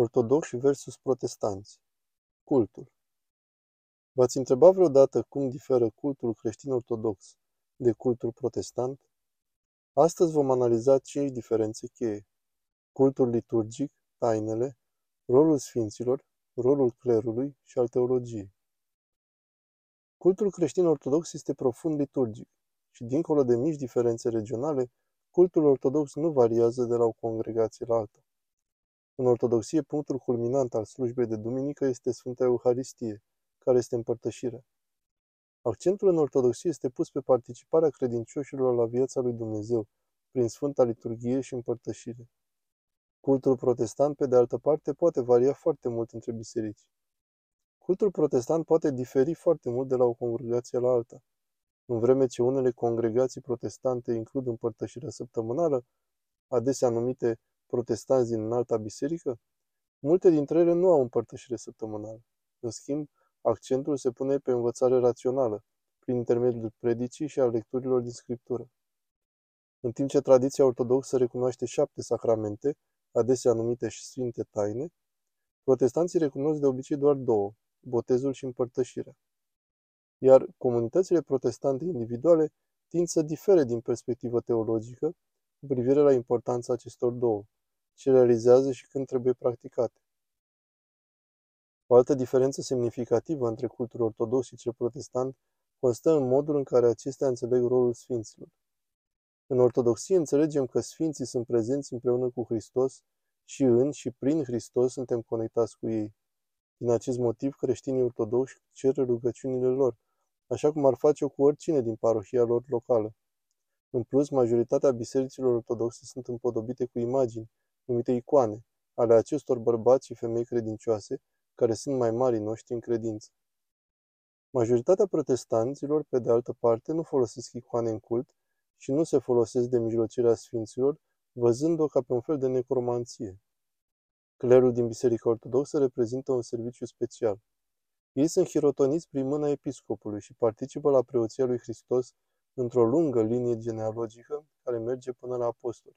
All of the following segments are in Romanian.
Ortodoxi versus protestanți. Cultul. V-ați întrebat vreodată cum diferă cultul creștin-ortodox de cultul protestant? Astăzi vom analiza cinci diferențe cheie. Cultul liturgic, tainele, rolul sfinților, rolul clerului și al teologiei. Cultul creștin-ortodox este profund liturgic și, dincolo de mici diferențe regionale, cultul ortodox nu variază de la o congregație la alta. În ortodoxie, punctul culminant al slujbei de duminică este Sfânta Euharistie, care este împărtășirea. Accentul în ortodoxie este pus pe participarea credincioșilor la viața lui Dumnezeu, prin Sfânta Liturghie și împărtășire. Cultul protestant, pe de altă parte, poate varia foarte mult între biserici. Cultul protestant poate diferi foarte mult de la o congregație la alta. În vreme ce unele congregații protestante includ împărtășirea săptămânală, adesea numite protestanți din înalta biserică, multe dintre ele nu au împărtășire săptămânală. În schimb, accentul se pune pe învățare rațională, prin intermediul predicii și a lecturilor din Scriptură. În timp ce tradiția ortodoxă recunoaște șapte sacramente, adesea numite și sfinte taine, protestanții recunosc de obicei doar două, botezul și împărtășirea. Iar comunitățile protestante individuale tind să difere din perspectivă teologică cu privire la importanța acestor două ce realizează și când trebuie practicate. O altă diferență semnificativă între cultul ortodox și cel protestant constă în modul în care acestea înțeleg rolul sfinților. În ortodoxie înțelegem că sfinții sunt prezenți împreună cu Hristos și în și prin Hristos suntem conectați cu ei. Din acest motiv, creștinii ortodoxi cer rugăciunile lor, așa cum ar face-o cu oricine din parohia lor locală. În plus, majoritatea bisericilor ortodoxe sunt împodobite cu imagini, numite icoane, ale acestor bărbați și femei credincioase, care sunt mai mari noștri în credință. Majoritatea protestanților, pe de altă parte, nu folosesc icoane în cult și nu se folosesc de mijlocirea sfinților, văzând-o ca pe un fel de necromanție. Clerul din Biserica Ortodoxă reprezintă un serviciu special. Ei sunt hirotoniți prin mâna episcopului și participă la preoția lui Hristos într-o lungă linie genealogică care merge până la apostoli.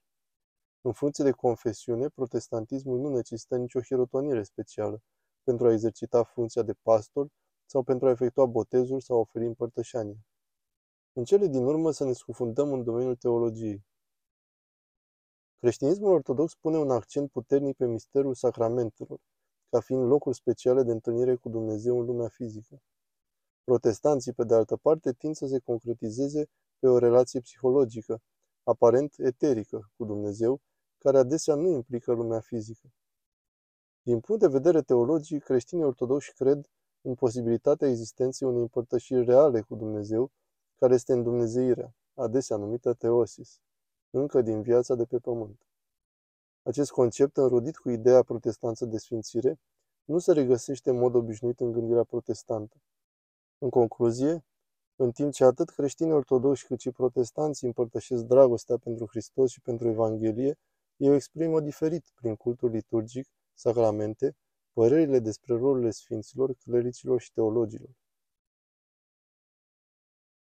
În funcție de confesiune, protestantismul nu necesită nicio hirotonire specială pentru a exercita funcția de pastor sau pentru a efectua botezul sau a oferi împărtășanie. În cele din urmă să ne scufundăm în domeniul teologiei. Creștinismul ortodox pune un accent puternic pe misterul sacramentelor, ca fiind locuri speciale de întâlnire cu Dumnezeu în lumea fizică. Protestanții, pe de altă parte, tind să se concretizeze pe o relație psihologică, aparent eterică, cu Dumnezeu, care adesea nu implică lumea fizică. Din punct de vedere teologic, creștinii ortodoxi cred în posibilitatea existenței unei împărtășiri reale cu Dumnezeu, care este în Dumnezeirea, adesea numită teosis, încă din viața de pe pământ. Acest concept, înrudit cu ideea protestanță de sfințire, nu se regăsește în mod obișnuit în gândirea protestantă. În concluzie, în timp ce atât creștinii ortodoxi cât și protestanții împărtășesc dragostea pentru Hristos și pentru Evanghelie, ei o exprimă diferit prin cultul liturgic, sacramente, părerile despre rolurile sfinților, clericilor și teologilor.